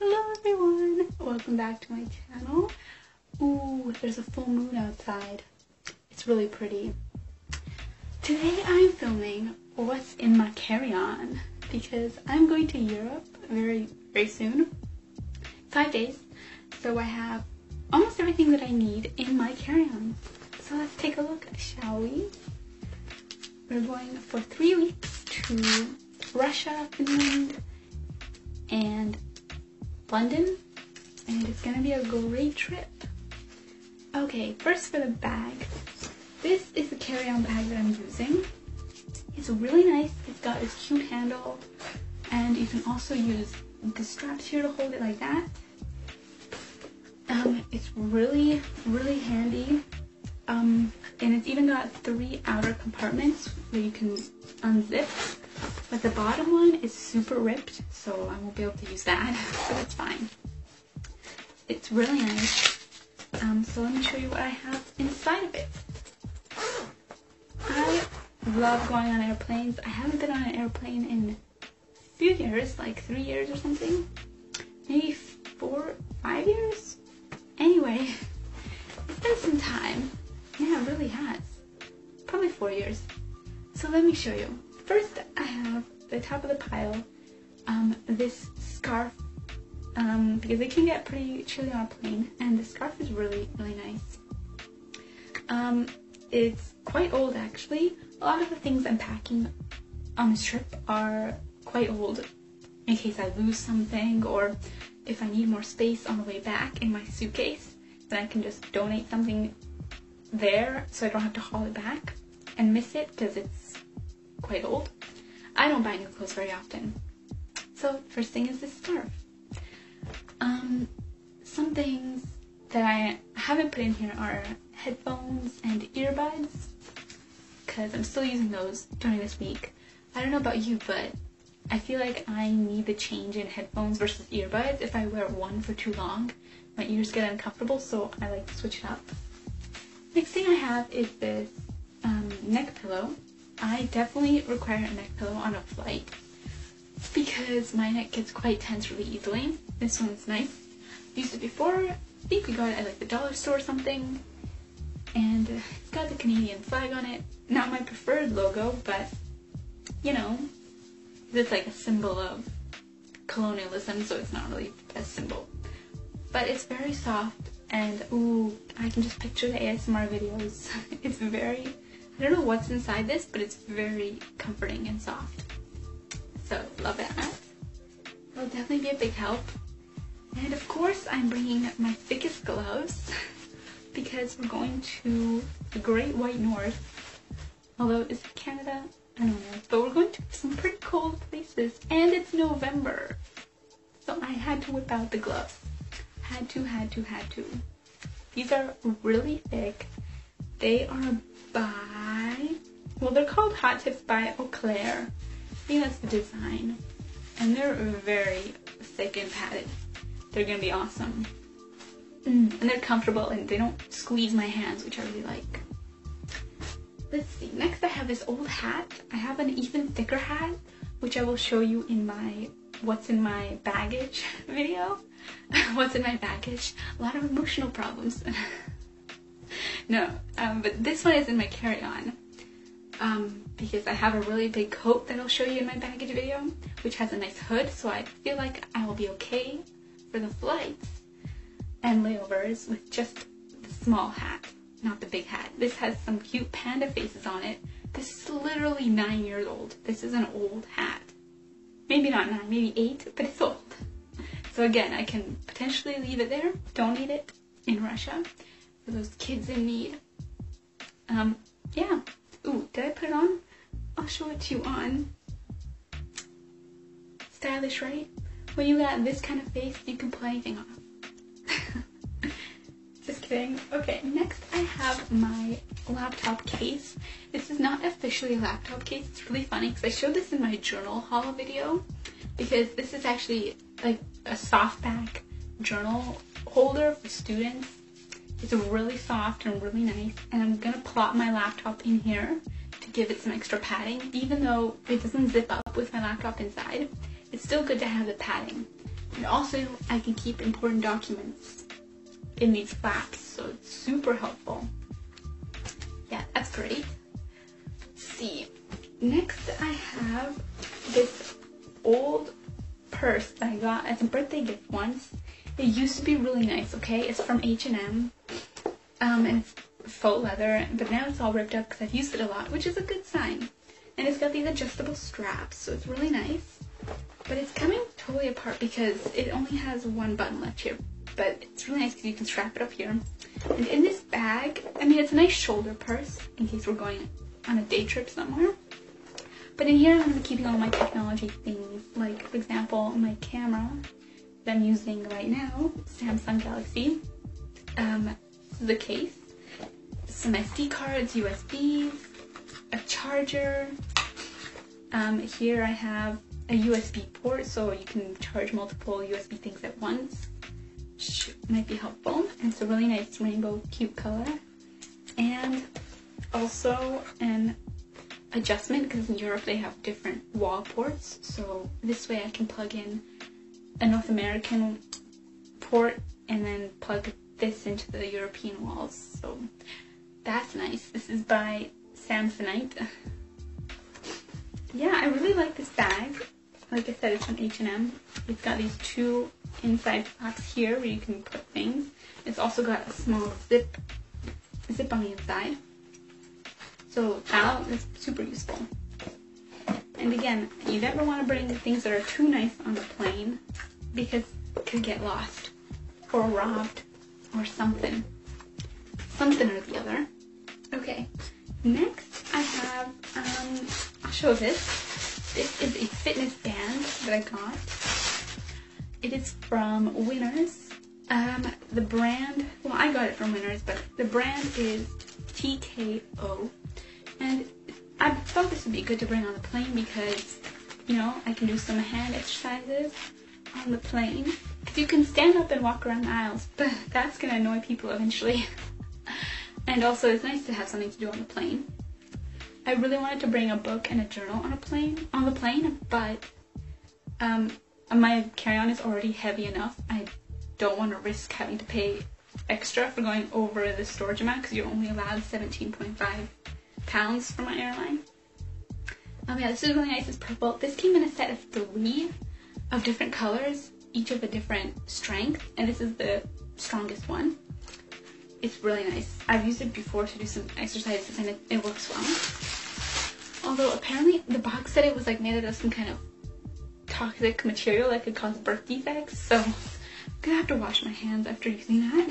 Hello everyone! Welcome back to my channel. Ooh, there's a full moon outside. It's really pretty. Today I'm filming what's in my carry-on because I'm going to Europe very, very soon. Five days. So I have almost everything that I need in my carry-on. So let's take a look, shall we? We're going for three weeks to Russia, Finland, and London, and it's gonna be a great trip. Okay, first for the bag. This is the carry-on bag that I'm using. It's really nice. It's got this cute handle, and you can also use the straps here to hold it like that. Um, it's really, really handy. Um, and it's even got three outer compartments where you can unzip. But the bottom one is super ripped, so I won't be able to use that, but it's fine. It's really nice. Um, so let me show you what I have inside of it. I love going on airplanes. I haven't been on an airplane in a few years, like three years or something. Maybe four, five years? Anyway, it's been some time. Yeah, it really has. Probably four years. So let me show you. First, I have the top of the pile, um, this scarf, um, because it can get pretty chilly on a plane, and the scarf is really, really nice. Um, it's quite old actually. A lot of the things I'm packing on this trip are quite old, in case I lose something or if I need more space on the way back in my suitcase, then I can just donate something there so I don't have to haul it back and miss it because it's quite old. I don't buy new clothes very often. So first thing is this scarf. Um, some things that I haven't put in here are headphones and earbuds because I'm still using those during this week. I don't know about you, but I feel like I need the change in headphones versus earbuds. If I wear one for too long, my ears get uncomfortable, so I like to switch it up. Next thing I have is this um, neck pillow. I definitely require a neck pillow on a flight because my neck gets quite tense really easily. This one's nice. Used it before. I think we got it at like the dollar store or something. And it's got the Canadian flag on it. Not my preferred logo, but you know, it's like a symbol of colonialism, so it's not really a symbol. But it's very soft and ooh, I can just picture the ASMR videos. it's very I don't know what's inside this, but it's very comforting and soft. So, love that. It'll definitely be a big help. And of course, I'm bringing my thickest gloves because we're going to the Great White North. Although, is it Canada? I don't know. But we're going to some pretty cold places. And it's November. So I had to whip out the gloves. Had to, had to, had to. These are really thick. They are by, well, they're called Hot Tips by Auclair. I think that's the design. And they're very thick and padded. They're gonna be awesome. Mm, and they're comfortable and they don't squeeze my hands, which I really like. Let's see, next I have this old hat. I have an even thicker hat, which I will show you in my what's in my baggage video. what's in my baggage? A lot of emotional problems. no, um, but this one is in my carry-on um, because I have a really big coat that I'll show you in my baggage video, which has a nice hood, so I feel like I will be okay for the flights and layovers with just the small hat, not the big hat. This has some cute panda faces on it. This is literally nine years old. This is an old hat. Maybe not nine, maybe eight, but it's old. So again, I can potentially leave it there, donate it in Russia, for those kids in need. Um, yeah. Ooh, did I put it on? I'll show it to you on. Stylish, right? When you got this kind of face, you can pull anything off. Just kidding. Okay, next I have my laptop case. This is not officially a laptop case. It's really funny because I showed this in my journal haul video because this is actually like a softback journal holder for students it's really soft and really nice and I'm gonna plop my laptop in here to give it some extra padding. Even though it doesn't zip up with my laptop inside, it's still good to have the padding And also, I can keep important documents in these flaps, so it's super helpful. Yeah, that's great. Let's see. Next, I have this old purse that I got as a birthday gift once. It used to be really nice, okay? It's from H&M. Um, and it's faux leather, but now it's all ripped up because I've used it a lot, which is a good sign. And it's got these adjustable straps, so it's really nice. But it's coming totally apart because it only has one button left here. But it's really nice because you can strap it up here. And in this bag, I mean, it's a nice shoulder purse in case we're going on a day trip somewhere. But in here, I'm going to be keeping all my technology things, like, for example, my camera I'm using right now, Samsung Galaxy. Um, the case, some SD cards, USBs, a charger. Um, here I have a USB port so you can charge multiple USB things at once, which might be helpful. And it's a really nice rainbow cute color. And also an adjustment because in Europe they have different wall ports. So this way I can plug in a North American port and then plug this into the European walls. So that's nice. This is by Samsonite. yeah, I really like this bag. Like I said, it's from H&M. It's got these two inside flaps here where you can put things. It's also got a small zip zip on the inside. So that is super useful. And again, you never want to bring things that are too nice on the plane because could get lost or robbed or something. Something or the other. Okay, next I have, um, I'll show this. This is a fitness band that I got. It is from Winners. Um, the brand, well I got it from Winners, but the brand is TKO. And I thought this would be good to bring on the plane because, you know, I can do some hand exercises on the plane. You can stand up and walk around the aisles, but that's to annoy people eventually. and also, it's nice to have something to do on the plane. I really wanted to bring a book and a journal on a plane, on the plane, but um, my carry-on is already heavy enough. I don't want to risk having to pay extra for going over the storage amount because you're only allowed 17.5 pounds for my airline. Um, yeah, this is really nice. It's purple. This came in a set of three of different colors, each of a different strength, and this is the strongest one. It's really nice. I've used it before to do some exercises and it, it works well. Although apparently the box said it was like made out of some kind of toxic material that could cause birth defects, so I'm gonna have to wash my hands after using that.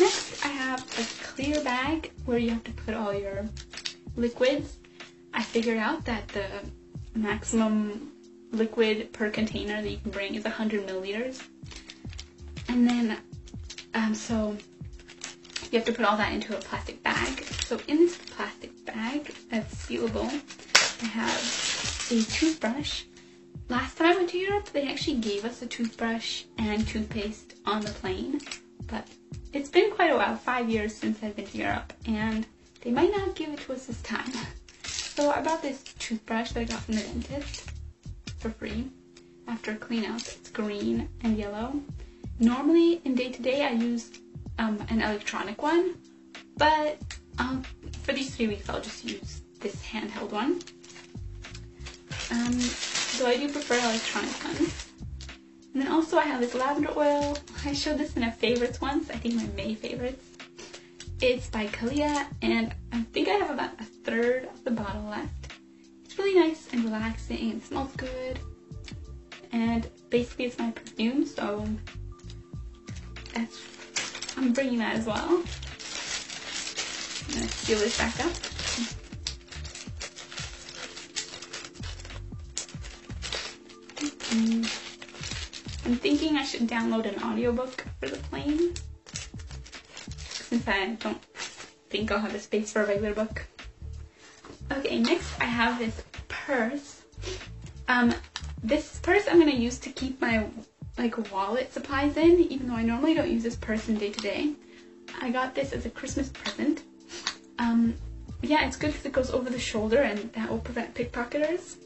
Next, I have a clear bag where you have to put all your liquids. I figured out that the maximum liquid per container that you can bring is 100 milliliters. And then, um, so you have to put all that into a plastic bag. So in this plastic bag that's sealable, I have a toothbrush. Last time I went to Europe, they actually gave us a toothbrush and toothpaste on the plane, but it's been quite a while, five years since I've been to Europe, and they might not give it to us this time. So I bought this toothbrush that I got from the dentist for free after a clean out. It's green and yellow. Normally in day to day I use um, an electronic one, but um, for these three weeks I'll just use this handheld one. Um, so I do prefer electronic ones. And then also I have this lavender oil. I showed this in a favorites once, I think my May favorites. It's by Kalia and I think I have about a third of the bottle left. It's really nice and relaxing and smells good. And basically it's my perfume, so that's, I'm bringing that as well. I'm gonna seal this back up. Mm -hmm. I'm thinking I should download an audiobook for the plane since I don't think I'll have the space for a regular book. I have this purse. Um, this purse I'm gonna use to keep my like wallet supplies in, even though I normally don't use this purse in day to day. I got this as a Christmas present. Um, yeah, it's good because it goes over the shoulder and that will prevent pickpocketers.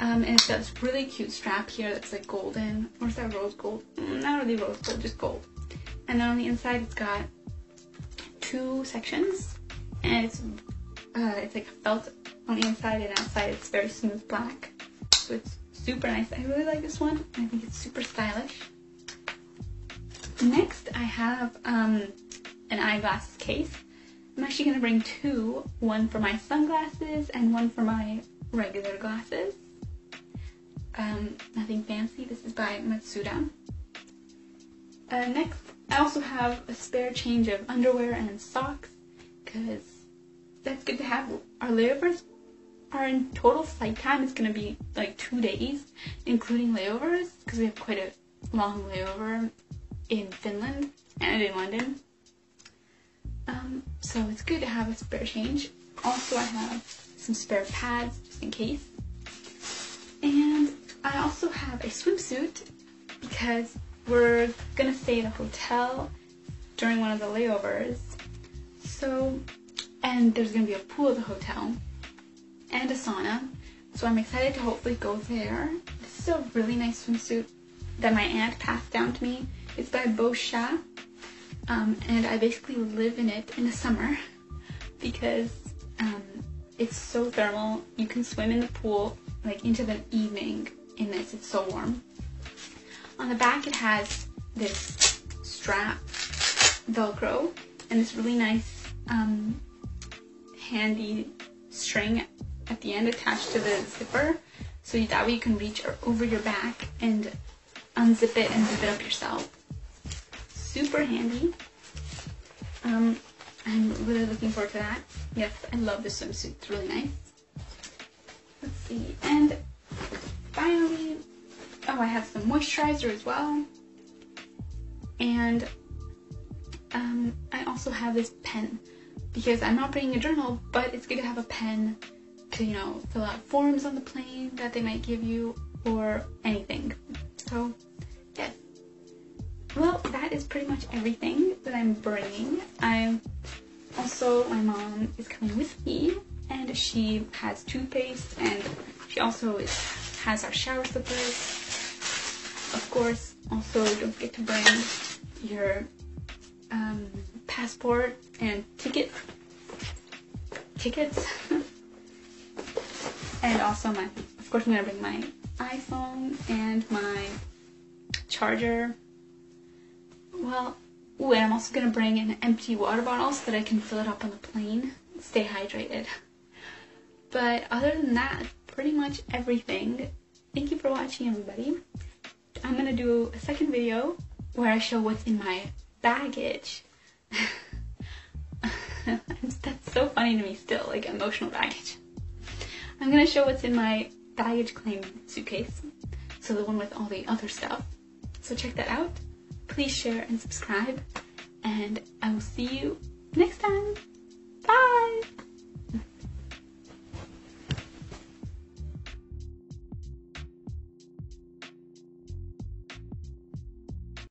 Um, and it's got this really cute strap here that's like golden. Or is that rose gold? Mm, not really rose gold, just gold. And then on the inside it's got two sections. And it's uh, it's like felt on the inside and outside it's very smooth black. So it's super nice. I really like this one. I think it's super stylish. Next I have um, an eyeglasses case. I'm actually going to bring two, one for my sunglasses and one for my regular glasses. Um, nothing fancy, this is by Matsuda. Uh, next, I also have a spare change of underwear and socks, because that's good to have. Our layovers, are in total flight time It's going to be like two days, including layovers, because we have quite a long layover in Finland and in London. Um, so it's good to have a spare change. Also, I have some spare pads just in case. And I also have a swimsuit because we're gonna stay at a hotel during one of the layovers. So, and there's gonna be a pool at the hotel and a sauna. So I'm excited to hopefully go there. This is a really nice swimsuit that my aunt passed down to me. It's by Boscia um, and I basically live in it in the summer because um, it's so thermal. You can swim in the pool like into the evening in this. It's so warm. On the back it has this strap velcro and this really nice um, handy string at the end attached to the zipper so that way you can reach over your back and unzip it and zip it up yourself super handy. Um, I'm really looking forward to that. Yes, I love this swimsuit. It's really nice. Let's see. And finally, oh, I have some moisturizer as well. And um, I also have this pen because I'm not bringing a journal, but it's good to have a pen to, you know, fill out forms on the plane that they might give you or anything. So yes. well, that is pretty much everything that I'm bringing. I'm also, my mom is coming with me and she has toothpaste and she also is, has our shower slippers. Of course, also don't forget to bring your um, passport and ticket tickets. and also my, of course I'm gonna bring my iPhone and my charger well, ooh, and I'm also to bring an empty water bottle so that I can fill it up on the plane, stay hydrated. But other than that, pretty much everything. Thank you for watching, everybody. I'm to do a second video where I show what's in my baggage. That's so funny to me still, like emotional baggage. I'm to show what's in my baggage claim suitcase. So the one with all the other stuff. So check that out please share and subscribe, and I will see you next time.